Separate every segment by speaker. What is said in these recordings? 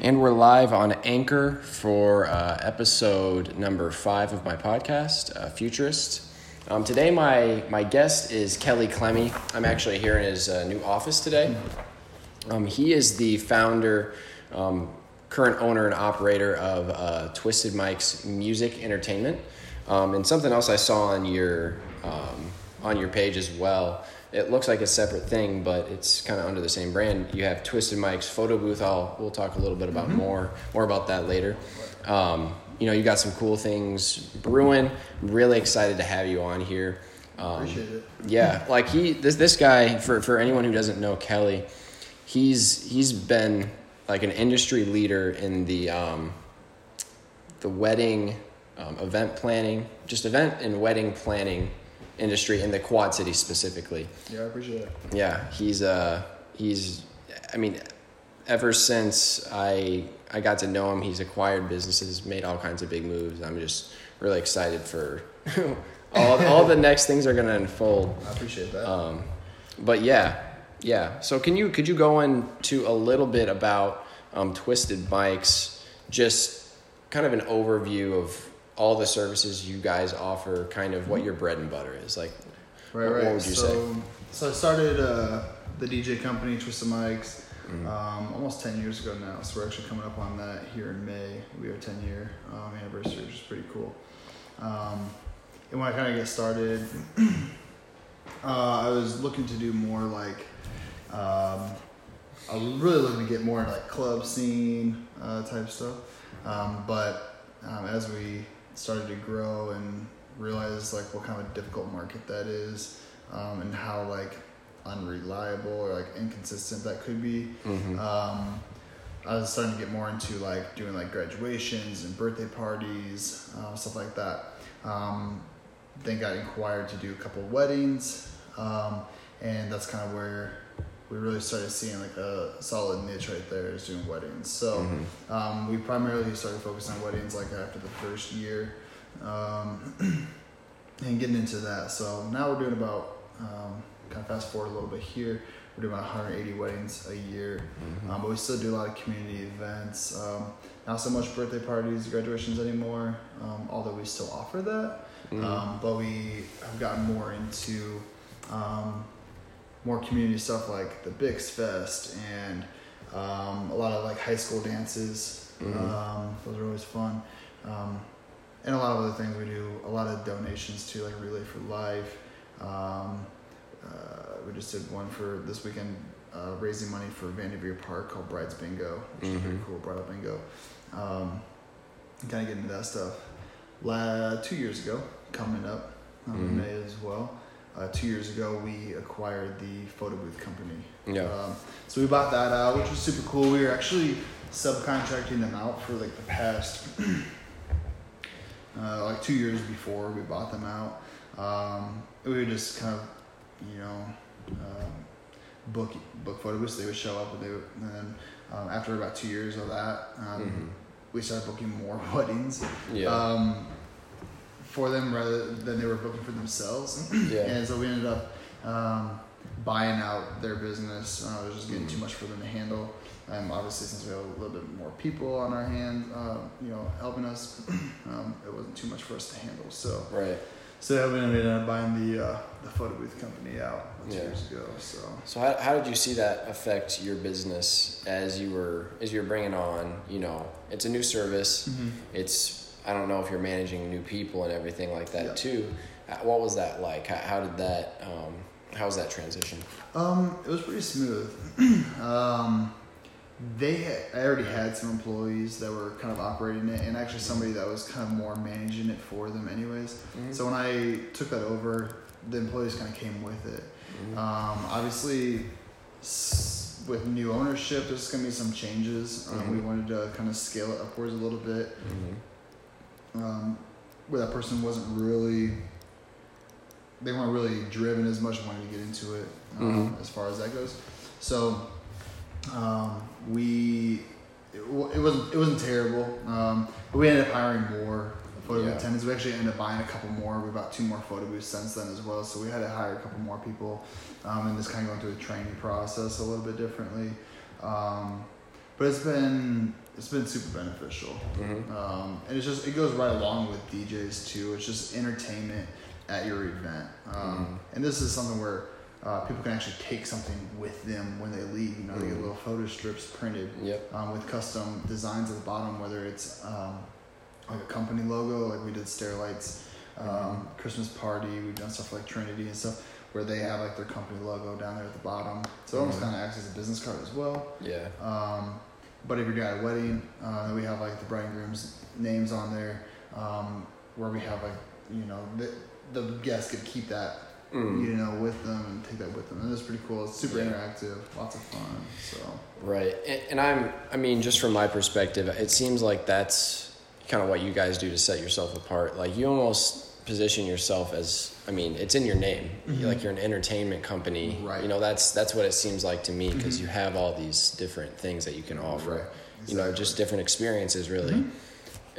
Speaker 1: And we're live on Anchor for uh, episode number five of my podcast, uh, Futurist. Um, today, my, my guest is Kelly Clemmy. I'm actually here in his uh, new office today. Um, he is the founder, um, current owner, and operator of uh, Twisted Mike's Music Entertainment. Um, and something else I saw on your, um, on your page as well it looks like a separate thing, but it's kind of under the same brand. You have Twisted Mike's photo booth. I'll we'll talk a little bit about mm-hmm. more more about that later. Um, you know, you got some cool things brewing. really excited to have you on here.
Speaker 2: Um, Appreciate it.
Speaker 1: Yeah, like he this this guy for for anyone who doesn't know Kelly, he's he's been like an industry leader in the um, the wedding um, event planning, just event and wedding planning industry in the Quad Cities specifically.
Speaker 2: Yeah, I appreciate it.
Speaker 1: Yeah, he's uh he's I mean ever since I I got to know him, he's acquired businesses, made all kinds of big moves. I'm just really excited for all all the next things are going to unfold.
Speaker 2: I appreciate that.
Speaker 1: Um, but yeah, yeah. So can you could you go into a little bit about um, Twisted Mike's, just kind of an overview of all the services you guys offer, kind of what your bread and butter is. Like,
Speaker 2: right, what, right. What would you so, say? So I started uh, the DJ company, Twisted Mike's, mm-hmm. um, almost 10 years ago now. So we're actually coming up on that here in May. We have 10 year um, anniversary, which is pretty cool. Um, and when I kind of get started, uh, I was looking to do more like, um, I was really looking to get more like club scene uh, type stuff. Um, but um, as we started to grow and realize like what kind of difficult market that is um, and how like unreliable or like inconsistent that could be. Mm-hmm. Um, I was starting to get more into like doing like graduations and birthday parties, uh, stuff like that. Um, then got inquired to do a couple of weddings, um, and that's kind of where we really started seeing like a solid niche right there is doing weddings. So mm-hmm. um, we primarily started focusing on weddings like after the first year um, and getting into that. So now we're doing about, um, kind of fast forward a little bit here, we're doing about 180 weddings a year, mm-hmm. Um, but we still do a lot of community events. Um, not so much birthday parties, graduations anymore, um, although we still offer that. Mm-hmm. but we have gotten more into more community stuff like the Bix Fest and um, a lot of like high school dances. Mm-hmm. Um, those are always fun. Um, and a lot of other things we do. A lot of donations to like Relay for Life. Um, uh, we just did one for this weekend, uh, raising money for Vanderveer Park called Brides Bingo, which mm-hmm. is pretty cool. Bridal Bingo. Um, kind of get into that stuff. La- two years ago, coming up um, mm-hmm. May as well uh, two years ago, we acquired the photo booth company.
Speaker 1: Yeah. Um,
Speaker 2: so we bought that out, which was super cool. We were actually subcontracting them out for like the past, uh, like two years before we bought them out. Um, we would just kind of, you know, um, book book photo booths. They would show up, and they would, and then um, after about two years of that, um, mm-hmm. we started booking more weddings.
Speaker 1: Yeah um,
Speaker 2: for them rather than they were booking for themselves.
Speaker 1: yeah.
Speaker 2: And so we ended up um, buying out their business. Uh, it was just getting too much for them to handle. Um, obviously, since we have a little bit more people on our hands, uh, you know, helping us, um, it wasn't too much for us to handle. So
Speaker 1: right.
Speaker 2: So we ended up buying the uh, the photo booth company out two yeah. years ago. So
Speaker 1: so how, how did you see that affect your business as you were as you were bringing on? You know, it's a new service. Mm-hmm. It's I don't know if you're managing new people and everything like that too. Uh, what was that like? How, how did that? Um, how was that transition?
Speaker 2: Um, it was pretty smooth. um, they had, I already had some employees that were kind of operating it, and actually somebody that was kind of more managing it for them, anyways. Mm-hmm. So when I took that over, the employees kind of came with it. Mm-hmm. Um, obviously, with new ownership, there's going to be some changes. Um, mm-hmm. We wanted to kind of scale it upwards a little bit. Um, where that person wasn't really they weren't really driven as much wanting to get into it um, mm-hmm. as far as that goes. So um, we it, it, wasn't it wasn't terrible, um, but we ended up hiring more photo yeah. attendants. We actually ended up buying a couple more. We bought two more photo booths since then as well. So we had to hire a couple more people, um, and just kind of going through the training process a little bit differently. Um, but it's been it's been super beneficial,
Speaker 1: Mm-hmm.
Speaker 2: um, and it's just it goes right along with DJs too. It's just entertainment at your event, um,
Speaker 1: Mm-hmm.
Speaker 2: and this is something where. Uh, people can actually take something with them when they leave. You know, they get
Speaker 1: Mhm.
Speaker 2: little photo strips printed
Speaker 1: Yep.
Speaker 2: um, with custom designs at the bottom, whether it's um, like a company logo, like we did Stairlights, um,
Speaker 1: Mhm.
Speaker 2: Christmas Party. We've done stuff like Trinity and stuff where they have like their company logo down there at the bottom. So it almost
Speaker 1: Mhm.
Speaker 2: kind of acts as a business card as well.
Speaker 1: Yeah.
Speaker 2: Um, but if you're doing a wedding, uh, we have like the bride and groom's names on there, um, where we have like you know the the guests could keep that
Speaker 1: Mm.
Speaker 2: you know with them and take that with them, and it's pretty cool. It's super interactive, lots of fun. So
Speaker 1: Right. And, and I'm, I mean, just from my perspective, it seems like that's kind of what you guys do to set yourself apart. Like you almost position yourself as, I mean, it's in your name.
Speaker 2: Mhm.
Speaker 1: Like you're an entertainment company.
Speaker 2: Right.
Speaker 1: You know, that's, that's what it seems like to me because
Speaker 2: Mhm.
Speaker 1: you have all these different things that you can offer.
Speaker 2: Right.
Speaker 1: You know, just different experiences really.
Speaker 2: Mhm.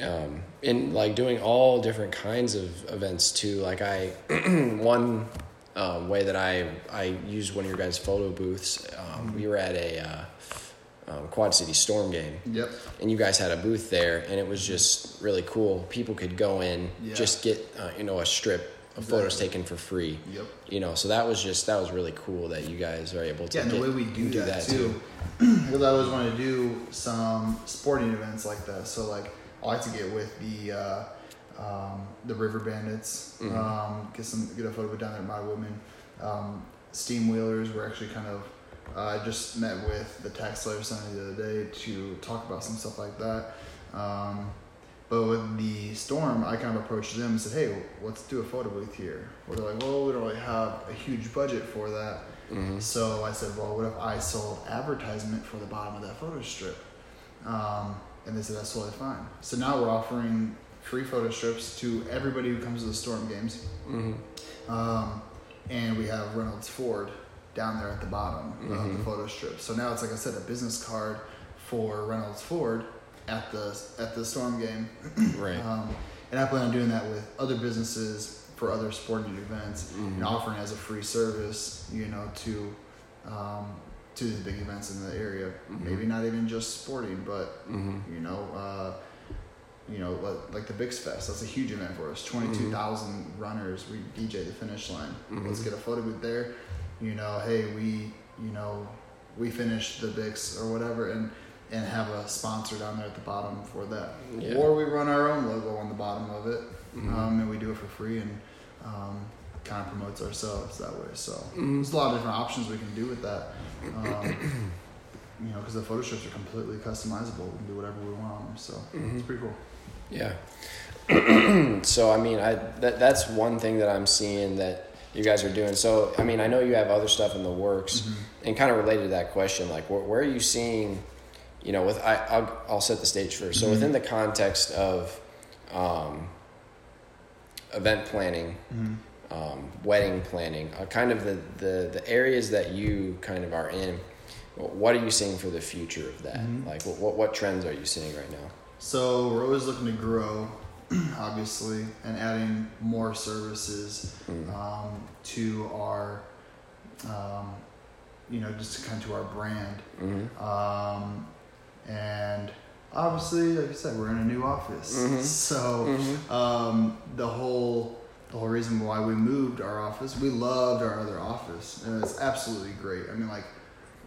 Speaker 1: Um, in like doing all different kinds of events too. Like I, one um, way that I I used one of your guys' photo booths. Um, we were at a uh, um, Quad City Storm game,
Speaker 2: Yep.
Speaker 1: and you guys had a booth there, and it was just really cool. People could go in,
Speaker 2: Yeah.
Speaker 1: just get uh, you know a strip of photos taken for free.
Speaker 2: Yep.
Speaker 1: You know, so that was just that was really cool that you guys are able to.
Speaker 2: Yeah, and the
Speaker 1: get-
Speaker 2: way we do, do that, too, because I always wanted to do some sporting events like that. So like, I like to get with the uh, um, the River Bandits,
Speaker 1: Mhm.
Speaker 2: um, get some get a photo down there at Modern Woodmen. Um, Steamwheelers were actually kind of. I just met with the Tax Sunday the other day to talk about some stuff like that. Um, but with the storm, I kind of approached them and said, "Hey, let's do a photo booth here." Where they're like, "Well, we don't really have a huge budget for that."
Speaker 1: Mhm.
Speaker 2: So I said, well, what if I sold advertisement for the bottom of that photo strip? Um, and they said, that's totally fine. So now we're offering free photo strips to everybody who comes to the Storm games.
Speaker 1: Mhm.
Speaker 2: Um, and we have Reynolds Ford down there at the bottom of
Speaker 1: Mhm.
Speaker 2: the photo strip. So now it's like I said, a business card for Reynolds Ford at the at the Storm game.
Speaker 1: Right.
Speaker 2: Um, and I plan on doing that with other businesses for other sporting events
Speaker 1: Mhm.
Speaker 2: and offering as a free service, you know, to um, to these big events in the area.
Speaker 1: Mhm.
Speaker 2: Maybe not even just sporting, but
Speaker 1: Mhm.
Speaker 2: you know, uh, you know, like, like the Bix Fest. That's a huge event for us. Twenty two thousand runners. We DJ the finish line. Let's get a photo booth there. You know, hey, we you know we finished the Bix or whatever, and and have a sponsor down there at the bottom for that.
Speaker 1: Yeah.
Speaker 2: Or we run our own logo on the bottom of it,
Speaker 1: Mhm.
Speaker 2: um, and we do it for free and um, kind of promotes ourselves that way. So
Speaker 1: Mhm.
Speaker 2: there's a lot of different options we can do with that. Um, you know, because the photo strips are completely customizable. We can do whatever we want on them. So
Speaker 1: Mhm.
Speaker 2: it's pretty cool.
Speaker 1: Yeah. so I mean, I that that's one thing that I'm seeing that you guys are doing. So I mean, I know you have other stuff in the works,
Speaker 2: Mhm.
Speaker 1: and kind of related to that question, like where, where are you seeing, you know, with I I'll, I'll set the stage first. So
Speaker 2: Mhm.
Speaker 1: within the context of um, event planning,
Speaker 2: Mhm.
Speaker 1: um, wedding planning, uh, kind of the, the the areas that you kind of are in. What are you seeing for the future of that?
Speaker 2: Mhm.
Speaker 1: Like, what, what what trends are you seeing right now?
Speaker 2: So we're always looking to grow, obviously, and adding more services
Speaker 1: Mm.
Speaker 2: um, to our, um, you know, just to kind of to our brand.
Speaker 1: Mm-hmm.
Speaker 2: Um, and obviously, like I said, we're in a new office,
Speaker 1: Mhm.
Speaker 2: so
Speaker 1: Mhm.
Speaker 2: um, the whole the whole reason why we moved our office, we loved our other office, and it's absolutely great. I mean, like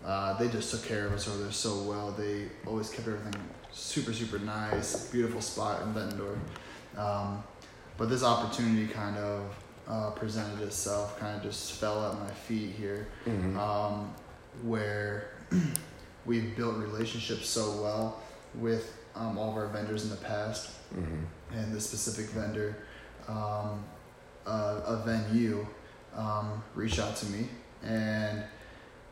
Speaker 2: uh, they just took care of us over there so well. They always kept everything super super nice, beautiful spot in Bettendorf. Um, but this opportunity kind of uh, presented itself, kind of just fell at my feet here
Speaker 1: Mhm.
Speaker 2: um, where we've built relationships so well with um, all of our vendors in the past,
Speaker 1: Mhm.
Speaker 2: and this specific vendor, um, uh, a venue, um, reached out to me and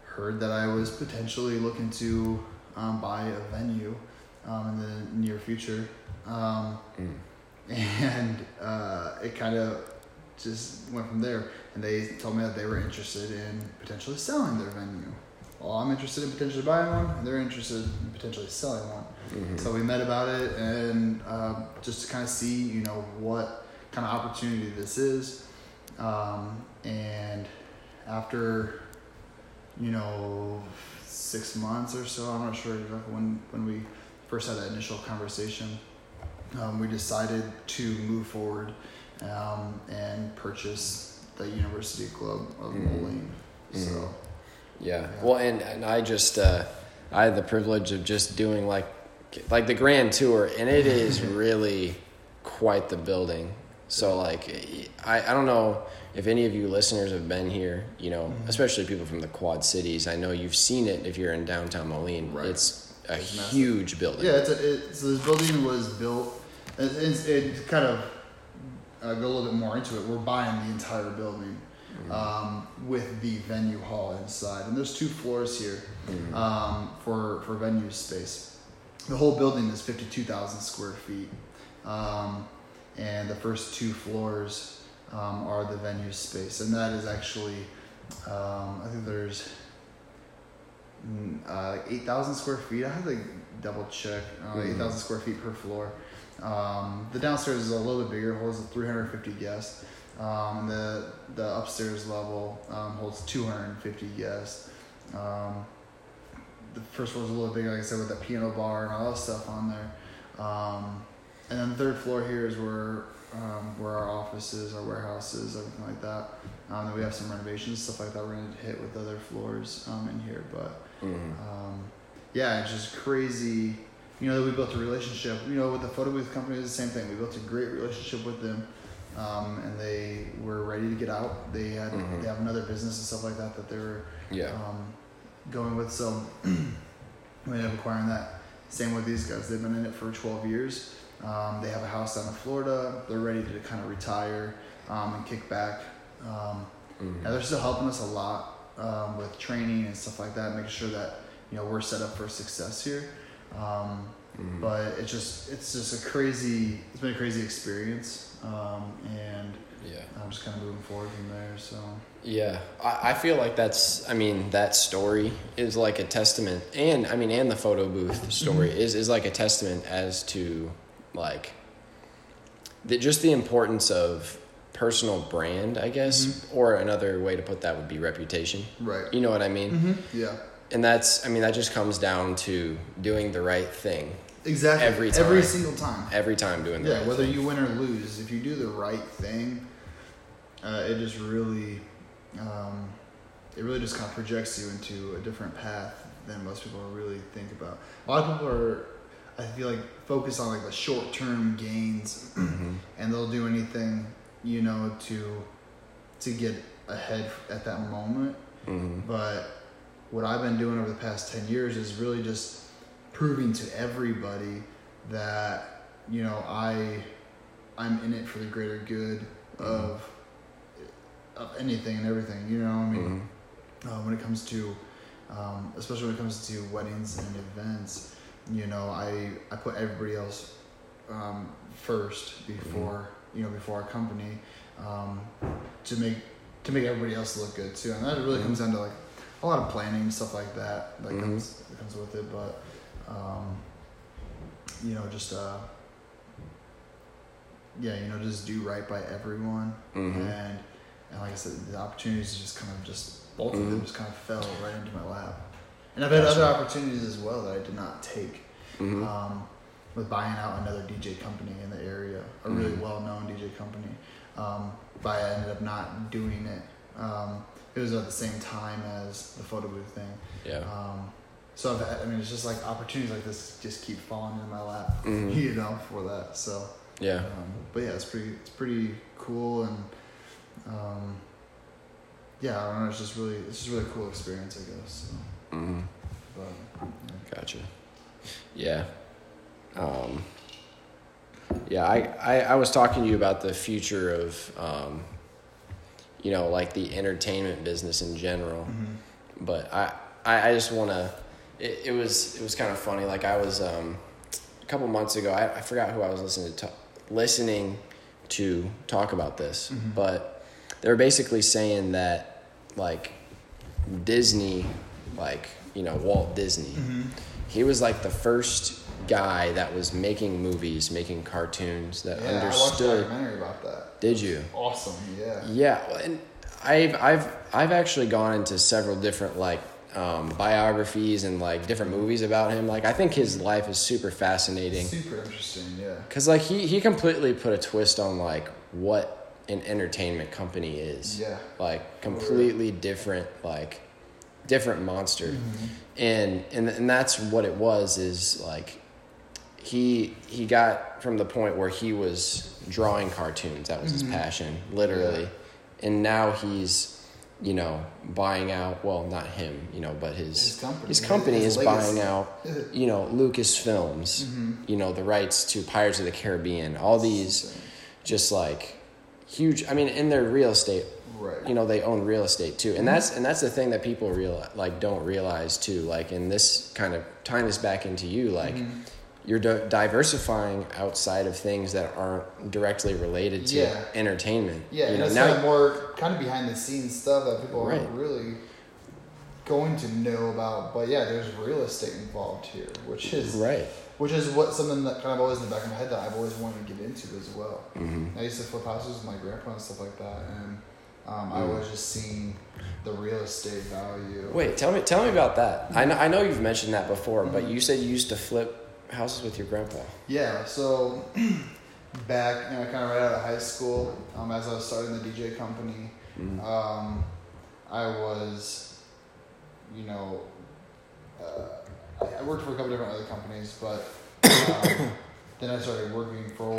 Speaker 2: heard that I was potentially looking to um, buy a venue um, in the near future. Um,
Speaker 1: Mm.
Speaker 2: And uh, it kind of just went from there. And they told me that they were interested in potentially selling their venue. Well, I'm interested in potentially buying one, and they're interested in potentially selling one.
Speaker 1: Mhm.
Speaker 2: So we met about it, and uh, just to kind of see, you know, what kind of opportunity this is. Um, and after, you know, six months or so. I'm not sure exactly when when we first had that initial conversation. Um, we decided to move forward um, and purchase the University Club of mm-hmm. Moline. So, mm-hmm.
Speaker 1: yeah. yeah. Well, and and I just uh, I had the privilege of just doing like like the grand tour, and it is really quite the building. So like I, I don't know if any of you listeners have been here, you know, mm-hmm. especially people from the Quad Cities. I know you've seen it if you're in downtown Moline. Right. It's a it's huge building.
Speaker 2: Yeah, it's a, it, so this building was built. It, kind of uh, go a little bit more into it. We're buying the entire building mm-hmm. um, with the venue hall inside, and there's two floors here mm-hmm. um, for for venue space. The whole building is fifty two thousand square feet. Um, and the first two floors um, are the venue space, and that is actually, um, I think there's mm, uh, eight thousand square feet. I have to double check. Uh, mm-hmm. Eight thousand square feet per floor. Um, the downstairs is a little bit bigger, holds 350 guests. Um, the the upstairs level um, holds 250 guests. Um, the first floor is a little bigger, like I said, with the piano bar and all that stuff on there. Um, and then the third floor here is where um, where our offices, our warehouses, everything like that. Um, then we have some renovations, stuff like that. We're gonna hit with other floors um, in here, but mm-hmm. um, yeah, it's just crazy. You know that we built a relationship. You know, with the photo booth company, it's the same thing. We built a great relationship with them, um, and they were ready to get out. They had mm-hmm. they have another business and stuff like that that they were yeah. Um, going with. So we ended up acquiring that. Same with these guys. They've been in it for twelve years. Um, they have a house down in Florida. They're ready to kind of retire um, and kick back. Um, mm-hmm. And they're still helping us a lot um, with training and stuff like that, making sure that you know we're set up for success here. Um, mm-hmm. But it's just it's just a crazy. It's been a crazy experience, um, and yeah, I'm just kind of moving forward from there. So
Speaker 1: yeah, I, I feel like that's. I mean, that story is like a testament, and I mean, and the photo booth story mm-hmm. is is like a testament as to like the, just the importance of personal brand, I guess, mm-hmm. or another way to put that would be reputation.
Speaker 2: Right.
Speaker 1: You know what I mean?
Speaker 2: Mm-hmm. Yeah.
Speaker 1: And that's, I mean, that just comes down to doing the right thing.
Speaker 2: Exactly. Every time. Every single time.
Speaker 1: Every time doing the
Speaker 2: yeah,
Speaker 1: right
Speaker 2: whether
Speaker 1: thing.
Speaker 2: you win or lose, if you do the right thing, uh, it just really, um, it really just kind of projects you into a different path than most people really think about. A lot of people are I feel like focused on like the short term gains, mm-hmm. and they'll do anything you know to to get ahead at that moment. Mm-hmm. But what I've been doing over the past ten years is really just proving to everybody that you know I I'm in it for the greater good mm-hmm. of of anything and everything. You know, I mean, mm-hmm. uh, when it comes to um, especially when it comes to weddings and events you know, I I put everybody else um, first before mm-hmm. you know before our company um, to make to make everybody else look good too, and that really mm-hmm. comes down to like a lot of planning and stuff like that that mm-hmm. comes that comes with it, but um, you know just uh, yeah, you know just do right by everyone mm-hmm. and and like I said, the opportunities just kind of just both of them mm-hmm. just kind of fell right into my lap. And I've had other opportunities as well that I did not take. Mm-hmm. Um, with buying out another DJ company in the area, a mm-hmm. really well known DJ company. Um, but I ended up not doing it. Um, it was at the same time as the photo booth thing.
Speaker 1: Yeah. Um,
Speaker 2: so I've had, I mean, it's just like opportunities like this just keep falling in my lap, mm-hmm. you know, for that. So
Speaker 1: yeah.
Speaker 2: Um, but yeah, it's pretty, it's pretty cool and, um, yeah, I don't know. It's just really, it's just really cool experience, I guess. So. Mm-hmm.
Speaker 1: But, yeah. Gotcha. Yeah. Um, yeah, I, I, I, was talking to you about the future of, um, you know, like the entertainment business in general. Mm-hmm. But I, I, I just want to, it, it was, it was kind of funny. Like I was, um, a couple months ago, I, I forgot who I was listening to, listening to talk about this, mm-hmm. but they were basically saying that like Disney like you know Walt Disney. Mm-hmm. He was like the first guy that was making movies, making cartoons that
Speaker 2: yeah,
Speaker 1: understood.
Speaker 2: I watched a documentary about that.
Speaker 1: Did you?
Speaker 2: Awesome. Yeah.
Speaker 1: Yeah, and I've I've I've actually gone into several different like um, biographies and like different movies about him. Like I think his life is super fascinating.
Speaker 2: Super interesting, yeah.
Speaker 1: Cause like he he completely put a twist on like what an entertainment company is.
Speaker 2: Yeah.
Speaker 1: Like completely different like different monster. Mm-hmm. And and and that's what it was is like he he got from the point where he was drawing cartoons. That was mm-hmm. his passion, literally. Yeah. And now he's you know, buying out, well, not him, you know, but his his company, his company his is legacy. buying out, you know, Lucasfilms, mm-hmm. you know, the rights to Pirates of the Caribbean, all these just like huge, I mean, in their real estate, right. you know, they own real estate too. And mm-hmm. that's, and that's the thing that people real like, don't realize too, like, in this kind of tying this back into you, like, mm-hmm you're di- diversifying outside of things that aren't directly related to yeah. entertainment.
Speaker 2: Yeah,
Speaker 1: you
Speaker 2: know, it's now kind of more kind of behind the scenes stuff that people right. aren't really going to know about. But yeah, there's real estate involved here, which is
Speaker 1: right.
Speaker 2: Which is what something that kind of always in the back of my head that I've always wanted to get into as well. Mm-hmm. I used to flip houses with my grandpa and stuff like that, and um, I was just seeing the real estate value.
Speaker 1: Wait, tell me, tell me about that. I know, I know you've mentioned that before, mm-hmm. but you said you used to flip houses with your grandpa?
Speaker 2: Yeah, so back, you know, kind of right out of high school, um, as I was starting the DJ company, mm-hmm. um, I was, you know, uh, I worked for a couple different other companies, but um, then I started working for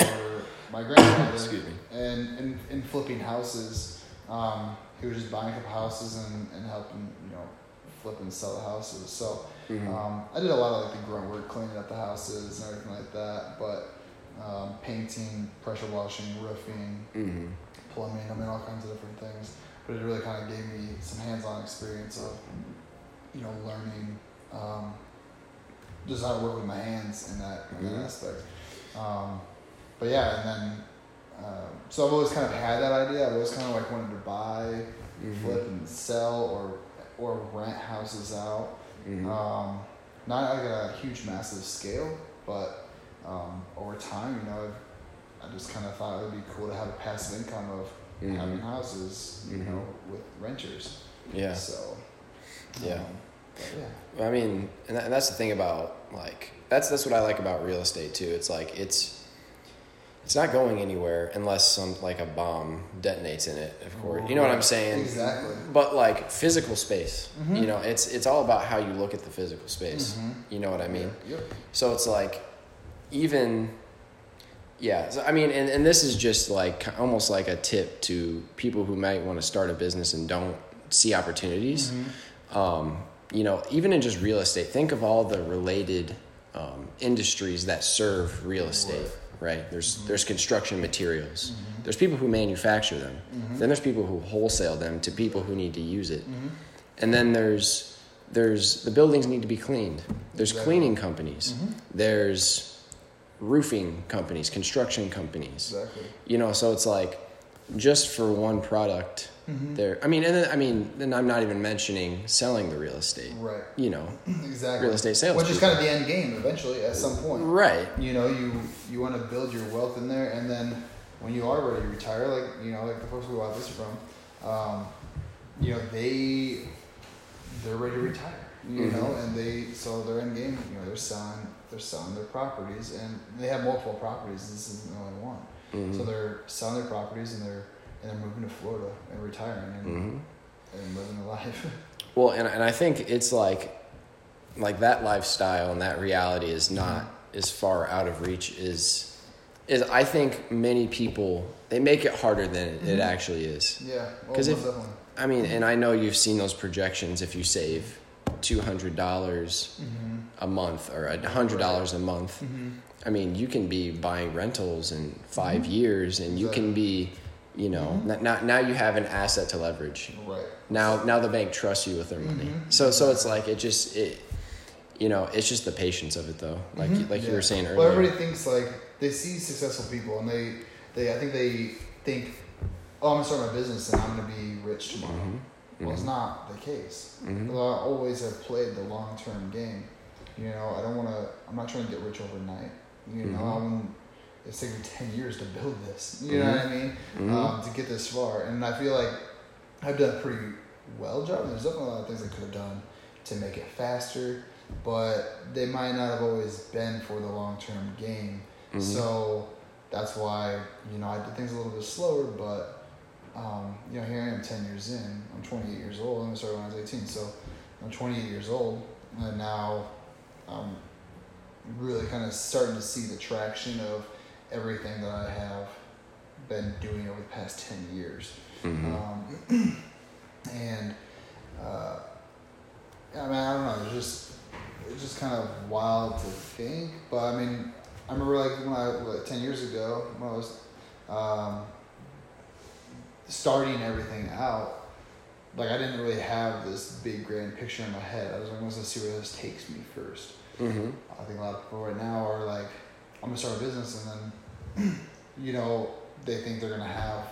Speaker 2: my grandfather.
Speaker 1: Excuse me.
Speaker 2: And, and, and flipping houses. Um, he was just buying a couple houses and, and helping, you know, flip and sell the houses. So mm-hmm. um, I did a lot of like the grunt work, cleaning up the houses and everything like that. But um, painting, pressure washing, roofing, mm-hmm. plumbing, I mean all kinds of different things. But it really kind of gave me some hands-on experience of, you know, learning um, just how to work with my hands in that, in that mm-hmm. aspect. Um, but yeah, and then um, so I've always kind of had that idea. I've always kind of like wanted to buy, mm-hmm. flip, and sell or or rent houses out. Mm-hmm. Um, not like a huge, massive scale, but um, over time, you know, I've, i just kind of thought it would be cool to have a passive income of mm-hmm. having houses, you mm-hmm. know, with renters.
Speaker 1: Yeah.
Speaker 2: So.
Speaker 1: Yeah. Um, yeah. I mean, and, that, and that's the thing about like that's that's what I like about real estate too. It's like it's it's not going anywhere unless some like a bomb detonates in it of course you know what i'm saying
Speaker 2: exactly
Speaker 1: but like physical space mm-hmm. you know it's it's all about how you look at the physical space mm-hmm. you know what i mean
Speaker 2: yep.
Speaker 1: so it's like even yeah so, i mean and, and this is just like almost like a tip to people who might want to start a business and don't see opportunities mm-hmm. um, you know even in just real estate think of all the related um, industries that serve real estate right? There's mm-hmm. there's construction materials. Mm-hmm. There's people who manufacture them. Mm-hmm. Then there's people who wholesale them to people who need to use it. Mm-hmm. And then there's there's the buildings need to be cleaned. There's exactly. cleaning companies. Mm-hmm. There's roofing companies, construction companies.
Speaker 2: Exactly.
Speaker 1: You know, so it's like just for one product Mm-hmm. There, I mean, and then I mean, then I'm not even mentioning selling the real estate.
Speaker 2: Right.
Speaker 1: You know,
Speaker 2: exactly.
Speaker 1: Real estate sales,
Speaker 2: which is kind of the end game eventually at some point.
Speaker 1: Right.
Speaker 2: You know, you you want to build your wealth in there, and then when you are ready to retire, like you know, like the folks we bought this from, um, you know, they they're ready to retire. You mm-hmm. know, and they so their end game, you know, they're selling they're selling their properties, and they have multiple properties. This isn't the only one. Mm-hmm. So they're selling their properties, and they're and then moving to Florida and retiring and, mm-hmm. and living a life.
Speaker 1: well, and and I think it's like like that lifestyle and that reality is not mm-hmm. as far out of reach is is I think many people they make it harder than it, mm-hmm. it actually is.
Speaker 2: Yeah,
Speaker 1: because well. I mean, and I know you've seen those projections. If you save two hundred dollars mm-hmm. a month or a hundred dollars right. a month, mm-hmm. I mean, you can be buying rentals in 5 mm-hmm. years, and exactly. you can be you know mm-hmm. now, now you have an asset to leverage
Speaker 2: right
Speaker 1: now now the bank trusts you with their money mm-hmm. so so it's like it just it you know it's just the patience of it though like mm-hmm. like yeah. you were saying earlier
Speaker 2: well everybody thinks like they see successful people and they they i think they think oh i'm gonna start my business and i'm gonna be rich tomorrow mm-hmm. well it's mm-hmm. not the case mm-hmm. i always have played the long-term game you know i don't want to i'm not trying to get rich overnight you know i'm it's taken me 10 years to build this. You mm-hmm. know what I mean? Mm-hmm. Um, to get this far. And I feel like I've done a pretty well job. There's definitely a lot of things I could have done to make it faster, but they might not have always been for the long term game. Mm-hmm. So that's why you know I did things a little bit slower, but um, you know here I am ten years in. I'm 28 years old. I'm started when I was 18, so I'm 28 years old, and now I'm really kind of starting to see the traction of everything that I have been doing over the past 10 years. Mm-hmm. Um, and uh, I mean, I don't know. It's just it's just kind of wild to think. But I mean, I remember like when I like ten years ago when I was um, starting everything out. Like I didn't really have this big grand picture in my head. I was like, I'm gonna see where this takes me 1st mm-hmm. I think a lot of people right now are like, I'm gonna start a business, and then, you know, they think they're gonna have,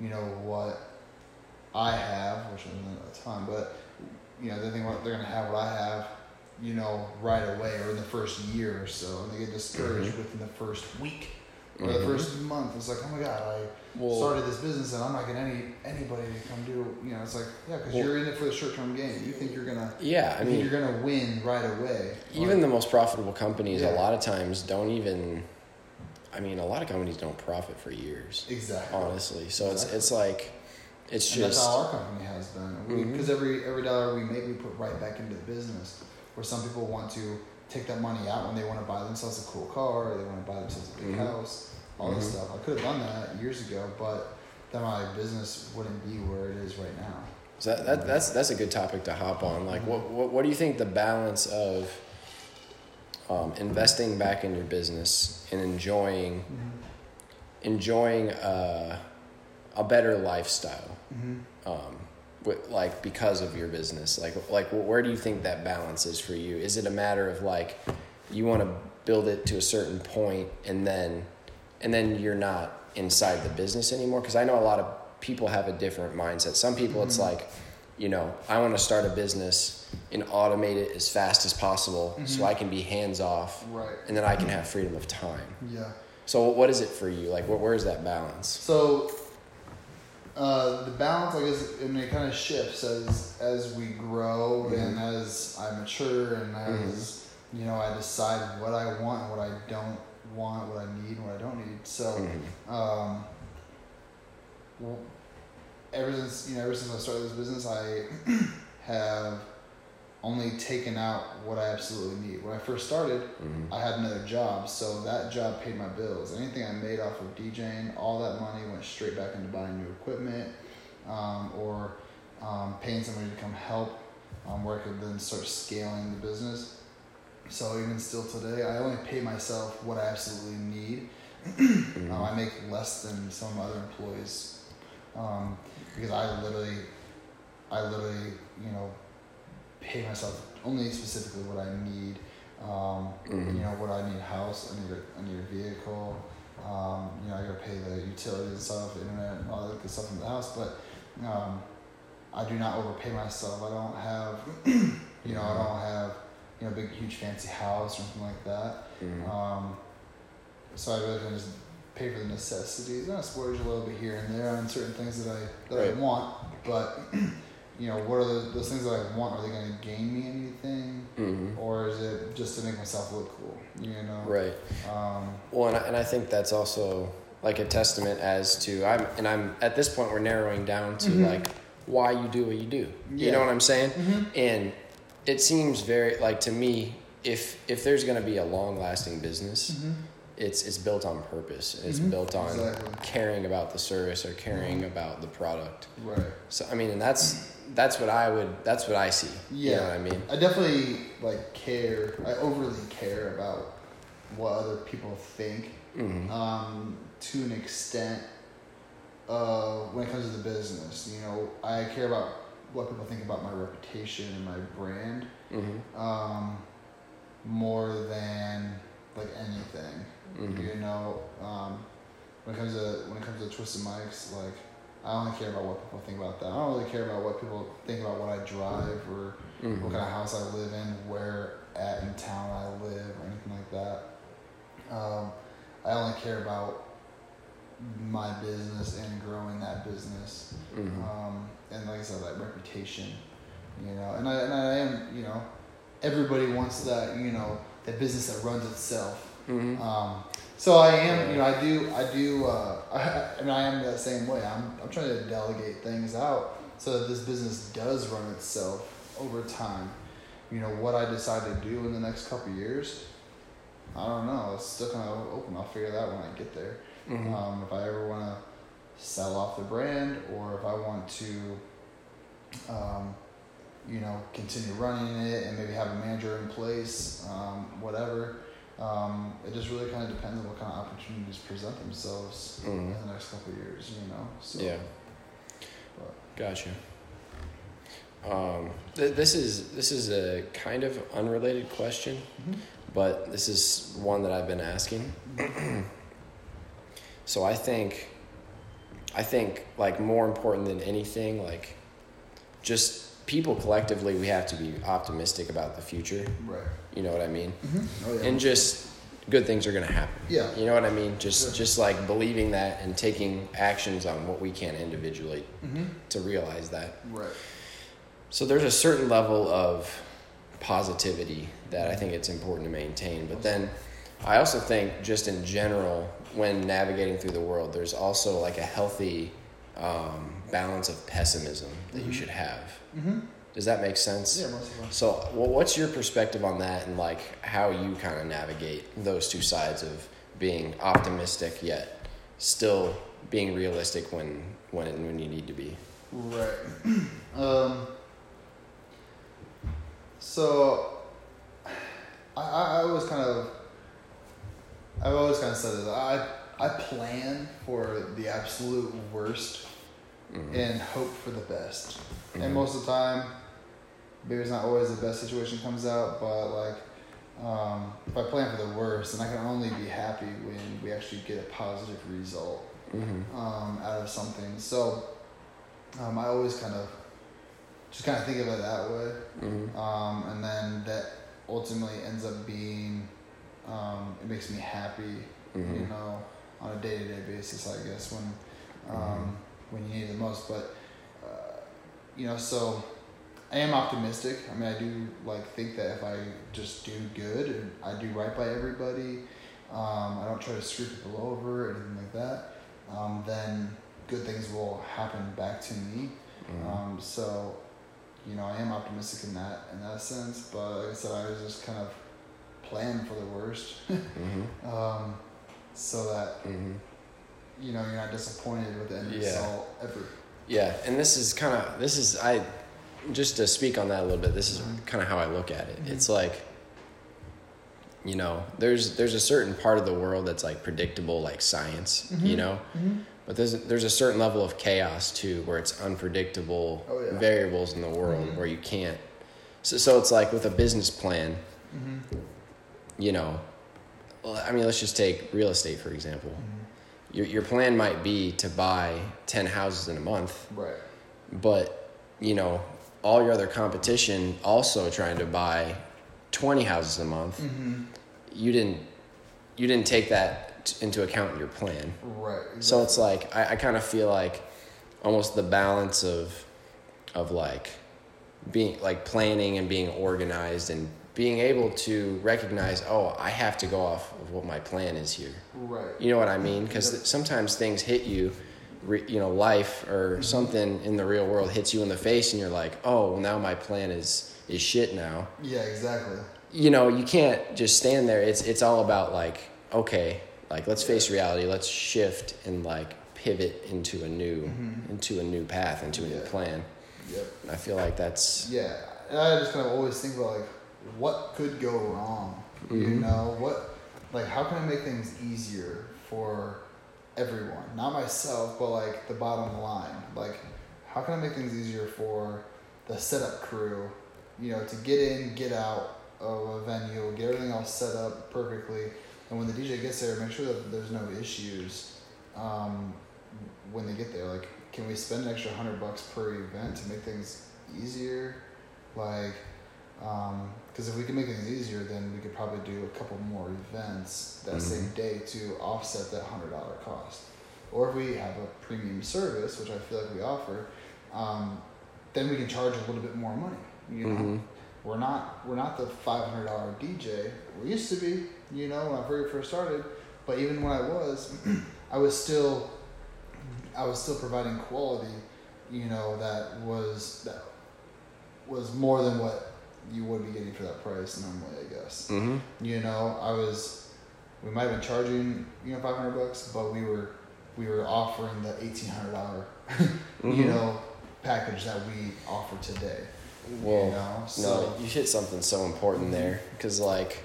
Speaker 2: you know, what I have, which isn't a ton, but you know, they think what they're gonna have what I have, you know, right away or in the first year or so, and they get discouraged mm-hmm. within the first week or mm-hmm. the first month. It's like, oh my god, I well, started this business and I'm not getting any anybody to come do. You know, it's like, yeah, because well, you're in it for the short term game. You think you're gonna,
Speaker 1: yeah, I mean,
Speaker 2: you're gonna win right away.
Speaker 1: Even the most profitable companies, yeah. a lot of times, don't even. I mean, a lot of companies don't profit for years.
Speaker 2: Exactly.
Speaker 1: Honestly, so exactly. it's it's like it's
Speaker 2: and
Speaker 1: just
Speaker 2: that's how our company has been. Because mm-hmm. every every dollar we make, we put right back into the business. Where some people want to take that money out when they want to buy themselves a cool car, or they want to buy themselves a big mm-hmm. house, all mm-hmm. this stuff. I could have done that years ago, but then my business wouldn't be where it is right now.
Speaker 1: So that, that that's that's a good topic to hop on. Like, mm-hmm. what, what what do you think the balance of um, investing back in your business and enjoying mm-hmm. enjoying uh, a better lifestyle? Mm-hmm. Um, with, like because of your business like like where do you think that balance is for you is it a matter of like you want to build it to a certain point and then and then you're not inside the business anymore because i know a lot of people have a different mindset some people mm-hmm. it's like you know i want to start a business and automate it as fast as possible mm-hmm. so i can be hands off
Speaker 2: right
Speaker 1: and then i can have freedom of time
Speaker 2: yeah
Speaker 1: so what is it for you like where, where's that balance
Speaker 2: so uh, the balance, I guess, and it kind of shifts as as we grow mm-hmm. and as I mature and mm-hmm. as mm-hmm. you know I decide what I want and what I don't want, what I need and what I don't need. So, mm-hmm. um, well, ever since you know, ever since I started this business, I have only taken out what I absolutely need. When I first started, mm-hmm. I had another job, so that job paid my bills. Anything I made off of DJing, all that money went straight back into buying new equipment um, or um, paying somebody to come help um, where I could then start scaling the business. So even still today, I only pay myself what I absolutely need. mm-hmm. Um, I make less than some other employees um, because I literally, I literally, you know, pay myself only specifically what I need. Um, mm-hmm. You know, what I need house, I need a, I need a vehicle. Um, you know, I gotta pay the utilities and stuff, internet, and all that good stuff in the house. But um, I do not overpay myself. I don't have, you know, I don't have, you know, a big, huge, fancy house or anything like that. Mm-hmm. Um, so I really can just pay for the necessities. And I splurge a little bit here and there on certain things that I that right. I want, but you know, what are the, those things that I want? Are they going to gain me anything, mm-hmm. or is it just to make myself look cool? You know,
Speaker 1: right? Um, well, and I, and I think that's also like a testament as to I'm and I'm at this point we're narrowing down to mm-hmm. like why you do what you do. Yeah. You know what I'm saying? Mm-hmm. And it seems very like to me if if there's going to be a long lasting business. Mm-hmm. It's, it's built on purpose. It's mm-hmm. built on exactly. caring about the service or caring mm-hmm. about the product.
Speaker 2: Right.
Speaker 1: So I mean, and that's that's what I would. That's what I see. Yeah, you know I mean.
Speaker 2: I definitely like care. I overly care about what other people think. Mm-hmm. Um, to an extent, uh, when it comes to the business, you know, I care about what people think about my reputation and my brand, mm-hmm. um, more than like anything. Mm-hmm. You know, um, when it comes to when it comes to Twisted Mike's, like I only care about what people think about that. I don't really care about what people think about what I drive or mm-hmm. what kind of house I live in, where at in town I live, or anything like that. Um, I only care about my business and growing that business. Mm-hmm. Um, and like I said, that reputation. You know, and I and I am you know, everybody wants that you know that business that runs itself.
Speaker 1: Mm-hmm.
Speaker 2: Um, so I am, you know, I do, I do, uh, I, I mean, I am that same way. I'm, I'm trying to delegate things out so that this business does run itself over time. You know, what I decide to do in the next couple years, I don't know. It's still kind of open. I'll figure that out when I get there.
Speaker 1: Mm-hmm.
Speaker 2: Um, if I ever want to sell off the brand or if I want to, um, you know, continue running it and maybe have a manager in place, um, whatever. Um, it just really kind of depends on what kind of opportunities present themselves
Speaker 1: Mhm.
Speaker 2: in the next couple years, you know. So,
Speaker 1: Yeah.
Speaker 2: but-
Speaker 1: Gotcha. Um, th- this is this is a kind of unrelated question,
Speaker 2: Mhm.
Speaker 1: but this is one that I've been asking. so I think, I think like more important than anything, like just people collectively, we have to be optimistic about the future.
Speaker 2: Right.
Speaker 1: You know what I mean?
Speaker 2: Oh yeah.
Speaker 1: And just good things are gonna happen.
Speaker 2: yeah.
Speaker 1: You know what I mean? Just
Speaker 2: Sure.
Speaker 1: just like believing that and taking actions on what we can individually
Speaker 2: Mm-hmm.
Speaker 1: to realize that.
Speaker 2: Right.
Speaker 1: So there's a certain level of positivity that I think it's important to maintain. But then I also think, just in general, when navigating through the world, there's also like a healthy um, balance of pessimism that you
Speaker 2: Mhm.
Speaker 1: should have.
Speaker 2: Mm-hmm.
Speaker 1: Does that make sense?
Speaker 2: Yeah, most of them.
Speaker 1: So, well, what's your perspective on that, and like how you kind of navigate those two sides of being optimistic yet still being realistic when when when you need to be?
Speaker 2: Right. um, so, I, I I always kind of, I've always kind of said this. I I plan for the absolute worst
Speaker 1: Mhm.
Speaker 2: and hope for the best.
Speaker 1: Mhm.
Speaker 2: And most of the time, maybe it's not always the best situation comes out, but like, um, if I plan for the worst, then I can only be happy when we actually get a positive result
Speaker 1: Mhm.
Speaker 2: um, out of something. So um, I always kind of just kind of think of it that way,
Speaker 1: Mhm.
Speaker 2: um, and then that ultimately ends up being um, it makes me happy, you
Speaker 1: Mhm.
Speaker 2: know, on a day to day basis. I guess when um, when you need it the most, but uh, you know, so. I am optimistic. I mean, I do like think that if I just do good and I do right by everybody, um, I don't try to screw people over or anything like that, um, then good things will happen back to me.
Speaker 1: Mhm.
Speaker 2: Um, so, you know, I am optimistic in that in that sense. But like I said, I was just kind of plan for the worst,
Speaker 1: Mhm.
Speaker 2: um, so that
Speaker 1: Mhm.
Speaker 2: You know you're not disappointed with the end
Speaker 1: Yeah.
Speaker 2: result ever.
Speaker 1: Yeah, and this is kind of this is I just to speak on that a little bit. This is
Speaker 2: Mhm.
Speaker 1: kind of how I look at it.
Speaker 2: Mhm.
Speaker 1: It's like you know, there's there's a certain part of the world that's like predictable, like science. You
Speaker 2: Mhm.
Speaker 1: know, but there's there's a certain level of chaos too, where it's unpredictable
Speaker 2: Oh, yeah.
Speaker 1: variables in the world
Speaker 2: Mhm.
Speaker 1: where you can't. So so it's like with a business plan,
Speaker 2: Mm-hmm.
Speaker 1: you know. well, I mean, let's just take real estate for example. Your your plan might be to buy ten houses in a month
Speaker 2: Right.
Speaker 1: but you know all your other competition also trying to buy 20 houses a month
Speaker 2: Mm-hmm.
Speaker 1: you didn't you didn't take that t- into account in your plan
Speaker 2: Right.
Speaker 1: so it's like i, I kind of feel like almost the balance of of like being like planning and being organized and being able to recognize oh i have to go off of what my plan is here
Speaker 2: right.
Speaker 1: you know what I mean? Because
Speaker 2: Yep.
Speaker 1: sometimes things hit you, re, you know, life or something in the real world hits you in the face, and you're like, oh, well, now my plan is is shit now.
Speaker 2: Yeah. Exactly.
Speaker 1: You know, you can't just stand there. It's it's all about like, okay, like let's face reality. Let's shift and like pivot into a new
Speaker 2: Mhm.
Speaker 1: into a new path, into a new plan.
Speaker 2: Yep.
Speaker 1: And I feel like that's
Speaker 2: Yeah, and I just kind of always think about like what could go wrong. You
Speaker 1: Mhm.
Speaker 2: know what? Like, how can I make things easier for everyone? Not myself, but like the bottom line. Like, how can I make things easier for the setup crew? You know, to get in, get out of a venue, get everything all set up perfectly, and when the DJ gets there, make sure that there's no issues um, when they get there. Like, can we spend an extra hundred bucks per event to make things easier? Like, because if we can make things easier, then we could probably do a couple more events that
Speaker 1: Mhm.
Speaker 2: same day to offset that hundred dollar cost. Or if we have a premium service, which I feel like we offer, um, then we can charge a little bit more money. You know, mm-hmm. we're not we're not the five hundred dollar DJ. We used to be, you know, when I very first started. But even when I was, I was still I was still providing quality, you know, that was that was more than what you would be getting for that price normally, I guess. Mm-hmm. You know, I was we might have been charging you know five hundred bucks, but we were we were offering the eighteen hundred dollar, mm-hmm. you know, package that we offer today.
Speaker 1: Well, you know? so, no, you hit something so important mm-hmm. there because like,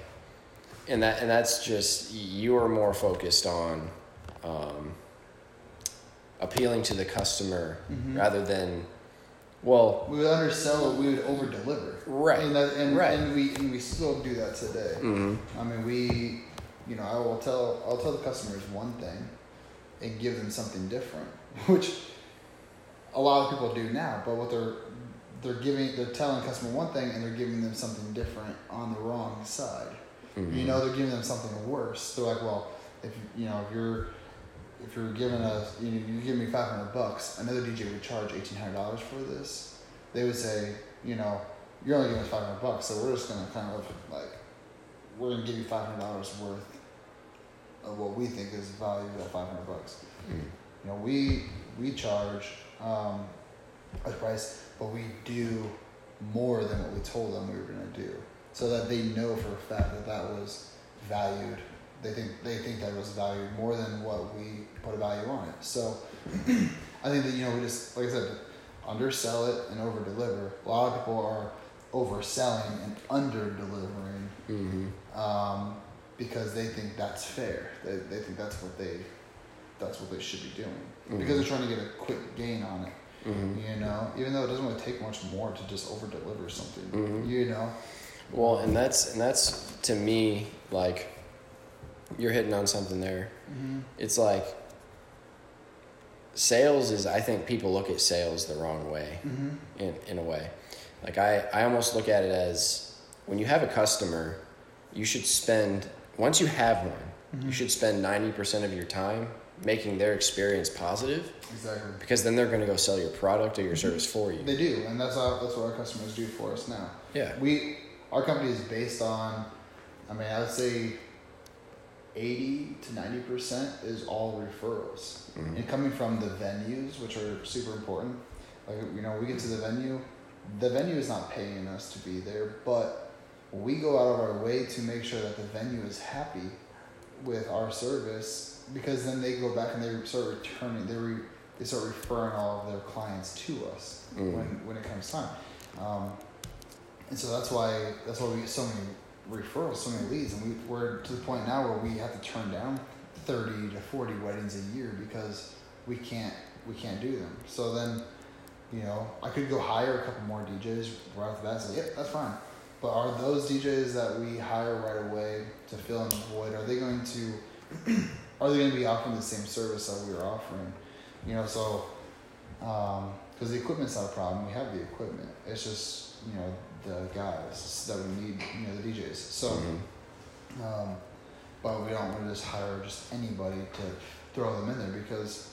Speaker 1: and that and that's just you are more focused on. Um, appealing to the customer mm-hmm. rather than well
Speaker 2: we would undersell it we would over deliver
Speaker 1: right
Speaker 2: and, that, and,
Speaker 1: right.
Speaker 2: and we and we still do that today mm-hmm. i mean we you know i will tell i'll tell the customers one thing and give them something different which a lot of people do now but what they're they're giving they're telling the customer one thing and they're giving them something different on the wrong side mm-hmm. you know they're giving them something worse they're like well if you know if you're if you're giving us, you, know, you give me 500 bucks, another DJ would charge $1,800 for this. They would say, you know, you're only giving us 500 bucks, so we're just going to kind of like, we're to give you $500 worth of what we think is value at 500 bucks. Mm. You know, we, we charge um, a price, but we do more than what we told them we were going to do. So that they know for a fact that that was valued they think they think that it was valued more than what we put a value on it. So I think that you know we just like I said, undersell it and over deliver. A lot of people are overselling and under delivering mm-hmm. um, because they think that's fair. They, they think that's what they that's what they should be doing mm-hmm. because they're trying to get a quick gain on it. Mm-hmm. You know, even though it doesn't really take much more to just over deliver something. Mm-hmm. You know.
Speaker 1: Well, and that's and that's to me like you're hitting on something there. Mm-hmm. It's like sales is. I think people look at sales the wrong way. Mm-hmm. In in a way, like I I almost look at it as when you have a customer, you should spend once you have one, mm-hmm. you should spend ninety percent of your time making their experience positive.
Speaker 2: Exactly.
Speaker 1: Because then they're going to go sell your product or your mm-hmm. service for you.
Speaker 2: They do, and that's how, that's what our customers do for us now.
Speaker 1: Yeah.
Speaker 2: We our company is based on, I mean, I would say 80 to 90% is all referrals. Mm-hmm. And coming from the venues, which are super important. Like, you know, we get to the venue, the venue is not paying us to be there, but we go out of our way to make sure that the venue is happy with our service because then they go back and they start returning, they, re, they start referring all of their clients to us mm-hmm. when, when it comes time. Um, and so that's why that's why we get so many referrals, so many leads, and we, we're to the point now where we have to turn down thirty to forty weddings a year because we can't we can't do them. So then, you know, I could go hire a couple more DJs right off the bat say, "Yep, that's fine." But are those DJs that we hire right away to fill in the void? Are they going to are they going to be offering the same service that we are offering? You know, so because um, the equipment's not a problem, we have the equipment. It's just you know the guys that we need, you know, the DJs. So, mm-hmm. um, but we don't want to just hire just anybody to throw them in there because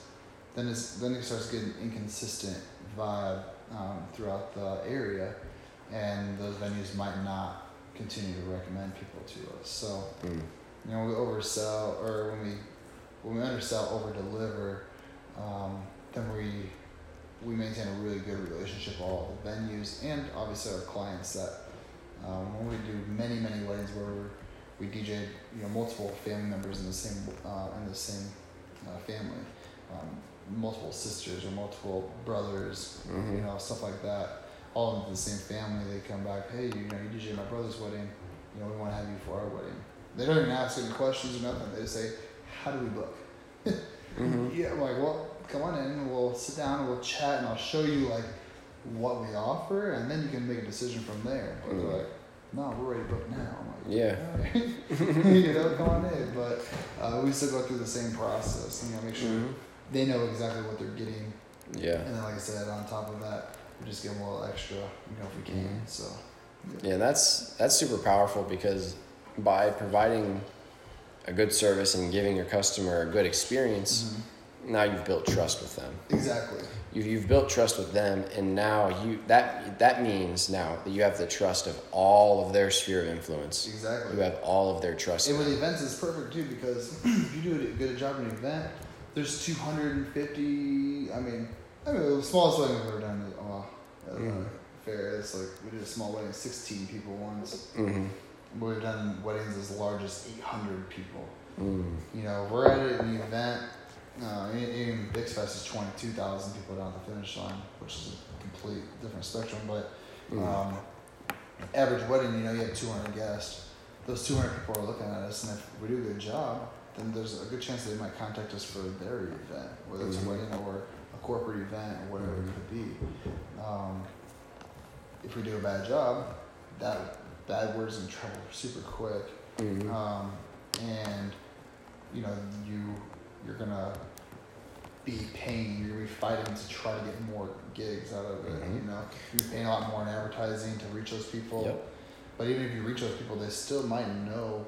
Speaker 2: then it's then it starts getting inconsistent vibe um, throughout the area, and those venues might not continue to recommend people to us. So, mm. you know, we oversell or when we when we undersell, over deliver, um, then we we maintain a really good relationship with all the venues and obviously our clients that um, when we do many many weddings where we DJ you know multiple family members in the same uh, in the same uh, family. Um, multiple sisters or multiple brothers mm-hmm. you know stuff like that. All in the same family they come back hey you know you DJ my brother's wedding. You know we want to have you for our wedding. They don't even ask any questions or nothing. They just say how do we book? Mm-hmm. yeah I'm like well come on in, we'll sit down, and we'll chat, and I'll show you like what we offer, and then you can make a decision from there. But mm. like, no, we're ready to book now. I'm like,
Speaker 1: yeah,
Speaker 2: you know, come on in. But uh, we still go through the same process, you know, make sure mm-hmm. they know exactly what they're getting.
Speaker 1: Yeah.
Speaker 2: And then, like I said, on top of that, we just give them a little extra, you know, if we can. Mm-hmm. So.
Speaker 1: Yeah. yeah, that's that's super powerful because by providing a good service and giving your customer a good experience. Mm-hmm now you've built trust with them.
Speaker 2: Exactly.
Speaker 1: you, you've built trust with them and now you that that means now that you have the trust of all of their sphere of influence
Speaker 2: Exactly.
Speaker 1: you have all of their trust
Speaker 2: And with events, it's perfect too because if you do a good job in an event, there's 250. I mean, I mean, the smallest wedding I've ever done is oh,
Speaker 1: Mhm.
Speaker 2: fair. It's like we did a small wedding, 16 people once.
Speaker 1: mm-hmm.
Speaker 2: We've done weddings as large as 800 people.
Speaker 1: mm.
Speaker 2: You know, we're at an event. Uh, even- Bix Fest is 22,000 people down the finish line, which is a complete different spectrum. But
Speaker 1: Mm.
Speaker 2: um, average wedding, you know, you have 200 guests. Those 200 people are looking at us, and if we do a good job, then there's a good chance they might contact us for their event, whether it's
Speaker 1: Mhm.
Speaker 2: a wedding or a corporate event or whatever
Speaker 1: Mhm.
Speaker 2: it could be. Um, if we do a bad job, that bad word's in trouble super quick,
Speaker 1: Mhm.
Speaker 2: um, and you know you you're gonna be paying, you're gonna be fighting to try to get more gigs out of it.
Speaker 1: Mhm.
Speaker 2: You know, you're paying a lot more in advertising to reach those people.
Speaker 1: Yep.
Speaker 2: But even if you reach those people, they still might know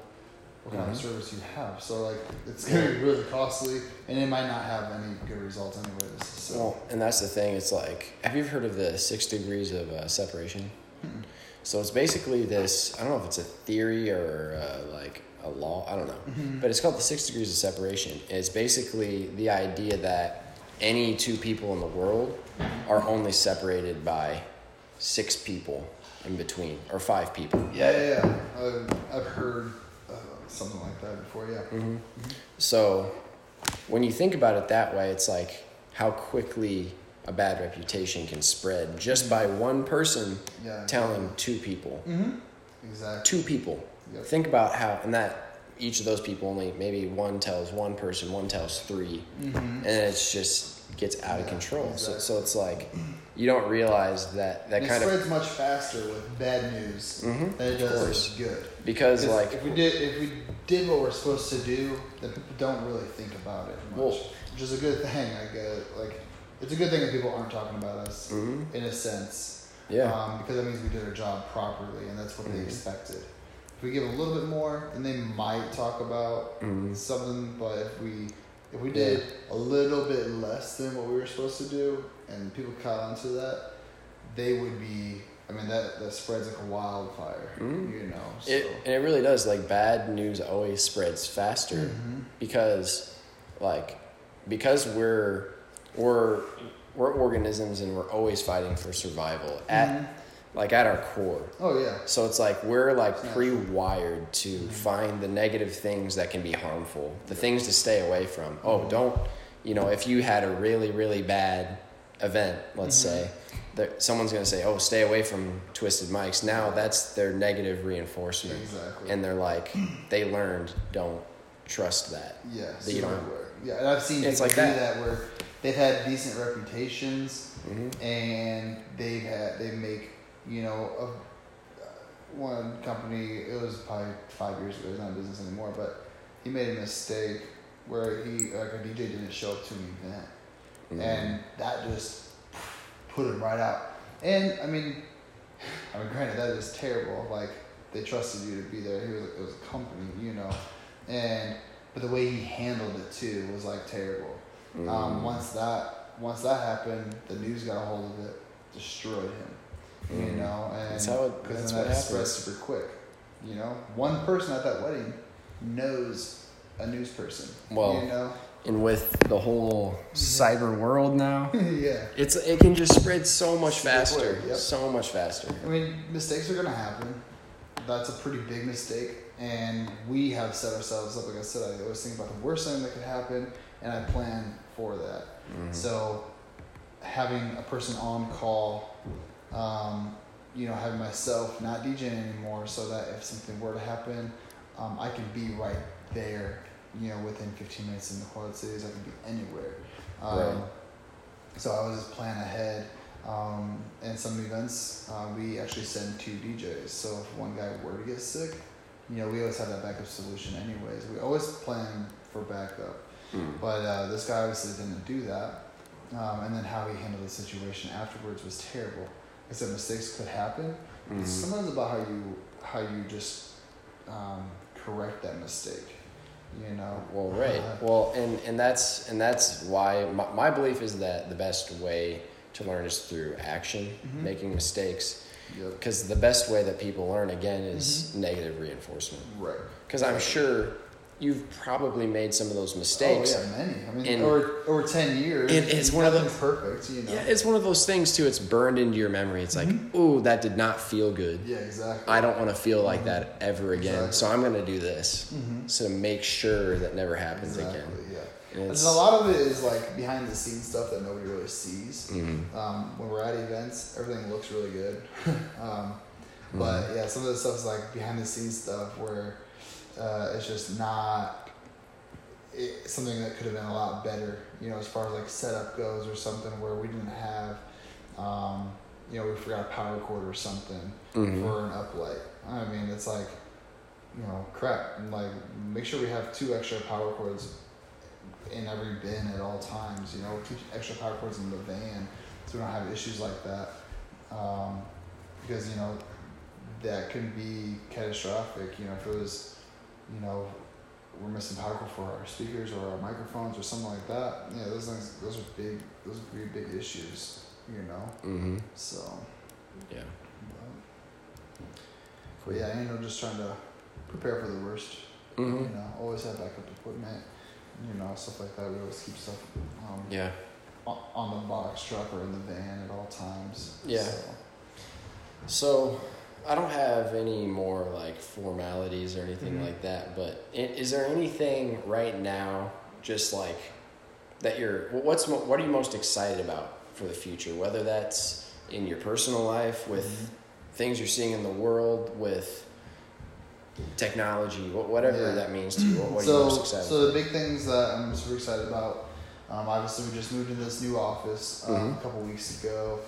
Speaker 2: what kind of
Speaker 1: Mhm.
Speaker 2: service you have. So like, it's gonna be really costly, and it might not have any good results anyways. So
Speaker 1: Well, and that's the thing. It's like, have you ever heard of the six degrees of uh, separation?
Speaker 2: Mm-mm.
Speaker 1: So it's basically this. I don't know if it's a theory or uh, like a law. I don't know,
Speaker 2: Mhm.
Speaker 1: but it's called the six degrees of separation. It's basically the idea that any two people in the world are only separated by six people in between, or five people.
Speaker 2: yeah, yeah, yeah. I've, I've heard uh, something like that before. Yeah.
Speaker 1: hmm So when you think about it that way, it's like how quickly a bad reputation can spread just by one person
Speaker 2: Yeah.
Speaker 1: telling two people.
Speaker 2: Mm-hmm. Exactly.
Speaker 1: Two people.
Speaker 2: Yep.
Speaker 1: Think about how, and that each of those people only maybe one tells one person, one tells three,
Speaker 2: Mm-hmm.
Speaker 1: and it's just gets out of control. So,
Speaker 2: exactly.
Speaker 1: so it's like you don't realize that that
Speaker 2: it
Speaker 1: kind of
Speaker 2: spreads much faster with bad news
Speaker 1: Mhm,
Speaker 2: than it does with good.
Speaker 1: Because, like
Speaker 2: if we did if we did what we're supposed to do, then people don't really think about it much,
Speaker 1: Well-
Speaker 2: which is a good thing. I get like it's a good thing that people aren't talking about us
Speaker 1: mhm,
Speaker 2: in a sense,
Speaker 1: yeah,
Speaker 2: um, because that means we did our job properly, and that's what they
Speaker 1: Mhm.
Speaker 2: expected. If we give a little bit more, then they might talk about
Speaker 1: mhm,
Speaker 2: something. But if we if we did a little bit less than what we were supposed to do, and people caught on to that, they would be. I mean, that that spreads like a wildfire.
Speaker 1: Mhm.
Speaker 2: You know. So.
Speaker 1: it and it really does. Like bad news always spreads faster.
Speaker 2: Mhm.
Speaker 1: because like because we're we're we're organisms and we're always fighting for survival at
Speaker 2: Mhm.
Speaker 1: Like at our core
Speaker 2: Oh yeah.
Speaker 1: so it's like we're like pre-wired to
Speaker 2: Mhm.
Speaker 1: find the negative things that can be harmful the things to stay away from oh
Speaker 2: Mhm.
Speaker 1: don't you know if you had a really really bad event let's
Speaker 2: Mhm.
Speaker 1: say that someone's going to say oh stay away from Twisted Mike's now that's their negative reinforcement
Speaker 2: Exactly.
Speaker 1: and they're like they learned don't trust that
Speaker 2: yeah.
Speaker 1: that you don't-
Speaker 2: Yeah, and I've seen
Speaker 1: It's like
Speaker 2: do
Speaker 1: that.
Speaker 2: that where they've had decent reputations
Speaker 1: mm-hmm.
Speaker 2: and they've had they make you know a, uh, one company it was probably five years ago he's not in business anymore but he made a mistake where he like a DJ didn't show up to an event
Speaker 1: Mm-hmm.
Speaker 2: and that just put him right out and I mean I mean granted that is terrible like they trusted you to be there he was it was a company you know and but the way he handled it too was like terrible
Speaker 1: Mm-hmm.
Speaker 2: um, once that once that happened, the news got a hold of it, destroyed him. You
Speaker 1: Mhm.
Speaker 2: know, and
Speaker 1: That's how it-
Speaker 2: because
Speaker 1: that's
Speaker 2: then that spread
Speaker 1: happens.
Speaker 2: super quick. You know, one person at that wedding knows a news person.
Speaker 1: Well,
Speaker 2: you know,
Speaker 1: and with the whole cyber world now
Speaker 2: yeah.
Speaker 1: it's it can just spread so much
Speaker 2: Super
Speaker 1: faster
Speaker 2: quick, yep.
Speaker 1: so much faster
Speaker 2: I mean, mistakes are gonna happen. That's a pretty big mistake, and we have set ourselves up. Like I said, I always think about the worst thing that could happen, and I plan for that.
Speaker 1: Mhm.
Speaker 2: So, having a person on call, um, you know, having myself not DJing anymore, so that if something were to happen, um, I can be right there. You know, within 15 minutes in the Quad Cities, I can be anywhere. Um,
Speaker 1: Right.
Speaker 2: So I was just planning ahead. Um, and some events, uh, we actually send two DJs. So if one guy were to get sick, you know, we always have that backup solution anyways. We always plan for backup.
Speaker 1: Mm.
Speaker 2: But uh, this guy obviously didn't do that. Um, and then how he handled the situation afterwards was terrible. I said mistakes could happen.
Speaker 1: Mhm.
Speaker 2: It's sometimes about how you how you just um, correct that mistake. you know.
Speaker 1: Well, right. Uh, well, and and that's and that's why my, my belief is that the best way to learn is through action, mm-hmm. making mistakes. Because yep. the best way that people learn again is mm-hmm. negative reinforcement.
Speaker 2: Right.
Speaker 1: Because I'm sure you've probably made some of those mistakes.
Speaker 2: Oh yeah, many. I mean, and over over ten years.
Speaker 1: It, it's one of those
Speaker 2: perfect. You know.
Speaker 1: Yeah, it's one of those things too. It's burned into your memory. It's like, mm-hmm. ooh, that did not feel good.
Speaker 2: Yeah, exactly.
Speaker 1: I don't want to feel like mm-hmm. that ever again. Exactly. So I'm going to do this. Mm-hmm. So make sure that never happens
Speaker 2: exactly,
Speaker 1: again.
Speaker 2: Yeah. And, and, a lot of it is like behind the scenes stuff that nobody really sees. Mm-hmm. Um, when we're at events, everything looks really good. um, but mm-hmm. yeah, some of the stuff is like behind the scenes stuff where uh, it's just not it, something that could have been a lot better, you know, as far as like setup goes or something where we didn't have, um, you know, we forgot a power cord or something mm-hmm. for an uplight. I mean, it's like, you know, crap. like, make sure we have two extra power cords in every bin at all times. You know, two extra power cords in the van, so we don't have issues like that. Um, because you know, that can be catastrophic. You know, if it was, you know, we're missing power for our speakers or our microphones or something like that. Yeah, those things, those are big, those would be big issues, you know.
Speaker 1: Mm-hmm.
Speaker 2: So.
Speaker 1: Yeah.
Speaker 2: But, but yeah, you know, just trying to prepare for the worst. Mm-hmm. You know, always have backup equipment. You know, stuff like that. We always keep stuff. Um,
Speaker 1: yeah.
Speaker 2: On the box truck or in the van at all times.
Speaker 1: Yeah. So, so I don't have any more like formalities or anything mm-hmm. like that, but is there anything right now just like that you're what's what are you most excited about for the future whether that's in your personal life with mm-hmm. things you're seeing in the world with technology whatever yeah. that means to you what, what
Speaker 2: so,
Speaker 1: are you most excited
Speaker 2: so the big things that i'm super excited about um, obviously we just moved into this new office um, mm-hmm. a couple weeks ago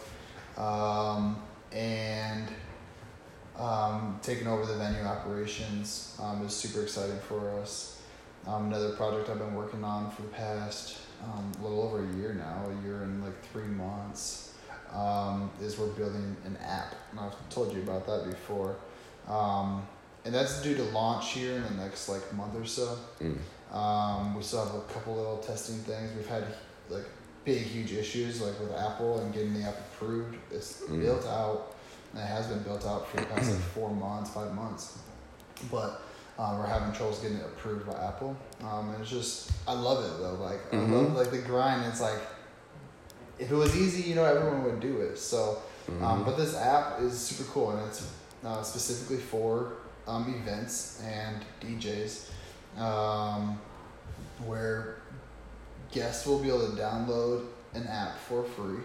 Speaker 2: um, and um, taking over the venue operations um, is super exciting for us. Um, another project I've been working on for the past um, a little over a year now, a year and like three months, um, is we're building an app. And I've told you about that before. Um, and that's due to launch here in the next like month or so. Mm. we still have a couple little testing things. We've had like big, huge issues like with Apple and getting the app approved. It's mm. built out it has been built out for the past like four months, five months. But um, we're having troubles getting it approved by Apple. Um, and it's just, I love it though. Like, mm-hmm. I love like the grind. It's like, if it was easy, you know, everyone would do it. So, um, mm-hmm. but this app is super cool and it's uh, specifically for um, events and DJs um, where guests will be able to download an app for free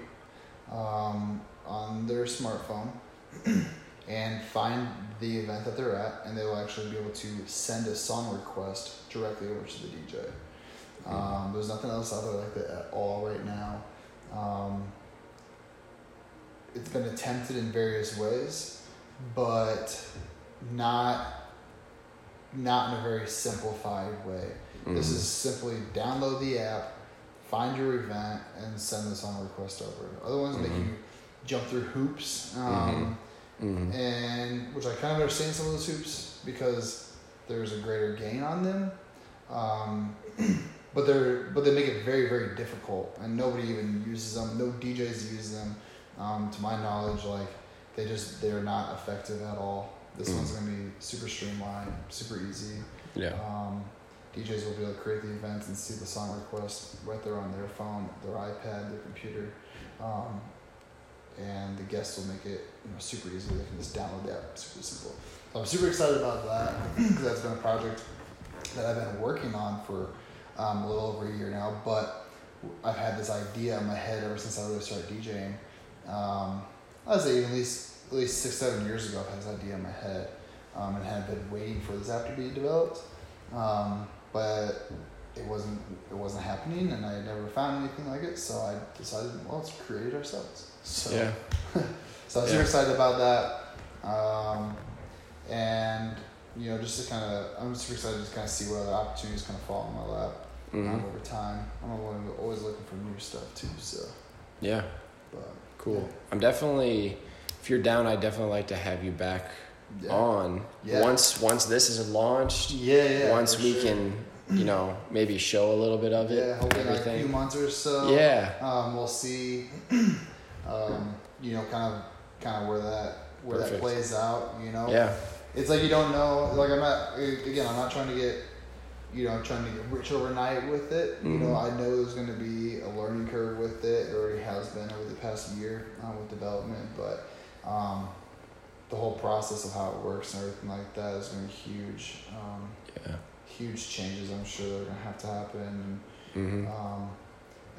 Speaker 2: um, on their smartphone and find the event that they're at, and they will actually be able to send a song request directly over to the DJ. Hmm. Um, there's nothing else out there like that at all right now. Um, it's been attempted in various ways, but not not in a very simplified way. Mm-hmm. This is simply download the app, find your event, and send the song request over. Other ones mm-hmm. make you jump through hoops, um, mm-hmm. Mm-hmm. and which I kind of understand some of those hoops because there's a greater gain on them. Um, but they're but they make it very very difficult, and nobody even uses them. No DJs use them, um, to my knowledge. Like they just they're not effective at all. This mm. one's gonna be super streamlined, super easy.
Speaker 1: Yeah.
Speaker 2: Um, DJs will be able to create the events and see the song request right there on their phone, their iPad, their computer. Um, and the guests will make it you know super easy. They can just download the app, super simple. So I'm super excited about that because that's been a project that I've been working on for um, a little over a year now. But I've had this idea in my head ever since I really started DJing. Um, I'd say at least at least six seven years ago. I've had this idea in my head um, and had been waiting for this app to be developed. Um, but it wasn't it wasn't happening, and I had never found anything like it. So I decided, well, let's create it ourselves. So,
Speaker 1: yeah.
Speaker 2: so I'm yeah. super excited about that. Um, and, you know, just to kind of, I'm super excited to kind of see what other opportunities kind of fall in my lap mm-hmm. um, over time. I'm always looking for new stuff too, so.
Speaker 1: Yeah.
Speaker 2: But,
Speaker 1: cool. Yeah. I'm definitely, if you're down, I'd definitely like to have you back yeah. on
Speaker 2: yeah.
Speaker 1: once once this is launched.
Speaker 2: Yeah, yeah.
Speaker 1: Once we sure. can you know, maybe show a little bit of it.
Speaker 2: Yeah, hopefully like a few months or so.
Speaker 1: Yeah.
Speaker 2: Um, we'll see. um, you know, kind of, kind of where that where Perfect. that plays out. You know.
Speaker 1: Yeah.
Speaker 2: It's like you don't know. Like I'm not. Again, I'm not trying to get. You know, trying to get rich overnight with it. Mm-hmm. You know, mm-hmm. I know there's going to be a learning curve with it. It already has been over the past year um, with development, but um, the whole process of how it works and everything like that is going to be huge. Um,
Speaker 1: yeah
Speaker 2: huge changes I'm sure that are gonna have to happen. And, mm-hmm. um,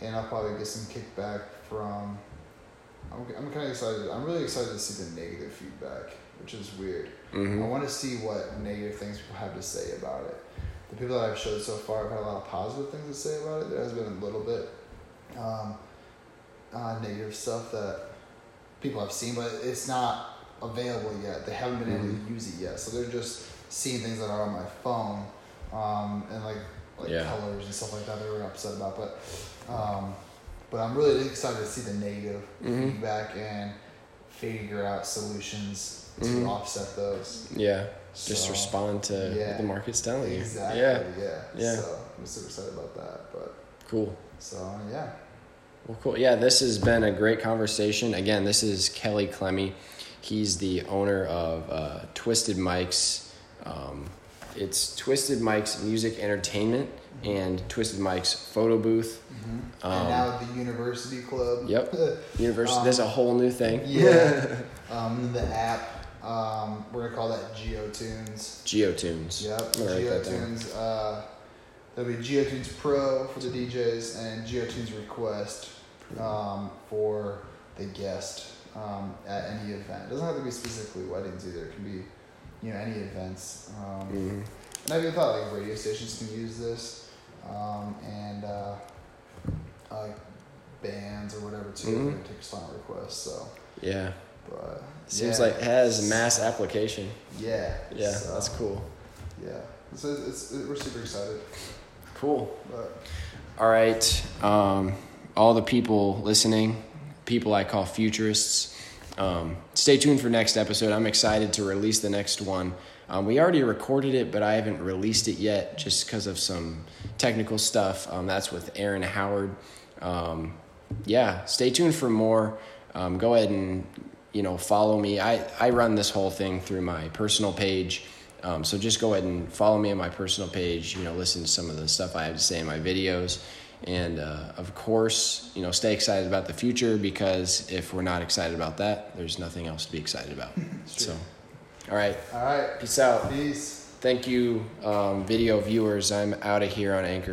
Speaker 2: and I'll probably get some kickback from. I'm, I'm kind of excited. I'm really excited to see the negative feedback, which is weird. Mm-hmm. I want to see what negative things people have to say about it. The people that I've showed so far have had a lot of positive things to say about it. There has been a little bit um, uh, negative stuff that people have seen, but it's not available yet. They haven't been mm-hmm. able to mm-hmm. use it yet, so they're just seeing things that are on my phone um, and like like yeah. colors and stuff like that. They were upset about, but um, but I'm really excited to see the negative mm-hmm. feedback and figure out solutions to mm-hmm. offset those.
Speaker 1: Yeah. So, just respond to yeah, what the market's telling
Speaker 2: you.
Speaker 1: Exactly.
Speaker 2: Yeah. Yeah. Yeah. So I'm super excited about that. But
Speaker 1: cool.
Speaker 2: So yeah.
Speaker 1: Well, cool. Yeah, this has been a great conversation. Again, this is Kelly Clemmy. He's the owner of uh, Twisted Mike's. Um, it's Twisted Mike's Music Entertainment and Twisted Mike's Photo Booth.
Speaker 2: Mm-hmm. Um, and now the University Club.
Speaker 1: Yep. University. Um, There's a whole new thing.
Speaker 2: Yeah. um, the app. Um, we're gonna call that GeoTunes.
Speaker 1: GeoTunes.
Speaker 2: Yep. GeoTunes. Uh, there'll be GeoTunes Pro for the DJs and GeoTunes Request um, for the guest um, at any event. It doesn't have to be specifically weddings either. It can be you know any events. Um, mm-hmm. And I even thought like radio stations can use this, um, and uh, uh, bands or whatever too. Mm-hmm. Take song requests. So
Speaker 1: yeah.
Speaker 2: But
Speaker 1: seems yeah. like it has mass application.
Speaker 2: Yeah.
Speaker 1: Yeah, so, that's cool.
Speaker 2: Yeah, so it's, it's, we're super excited.
Speaker 1: Cool. But, all right, um, all the people listening, people I call futurists um, stay tuned for next episode. I'm excited to release the next one. Um, we already recorded it, but I haven't released it yet just because of some technical stuff. Um, that's with Aaron Howard. Um, yeah, stay tuned for more. Um, go ahead and you know follow me. I I run this whole thing through my personal page. Um, so just go ahead and follow me on my personal page. You know, listen to some of the stuff I have to say in my videos. And uh, of course, you know, stay excited about the future because if we're not excited about that, there's nothing else to be excited about. so, all right.
Speaker 2: All right.
Speaker 1: Peace out.
Speaker 2: Peace.
Speaker 1: Thank you, um, video viewers. I'm out of here on Anchor.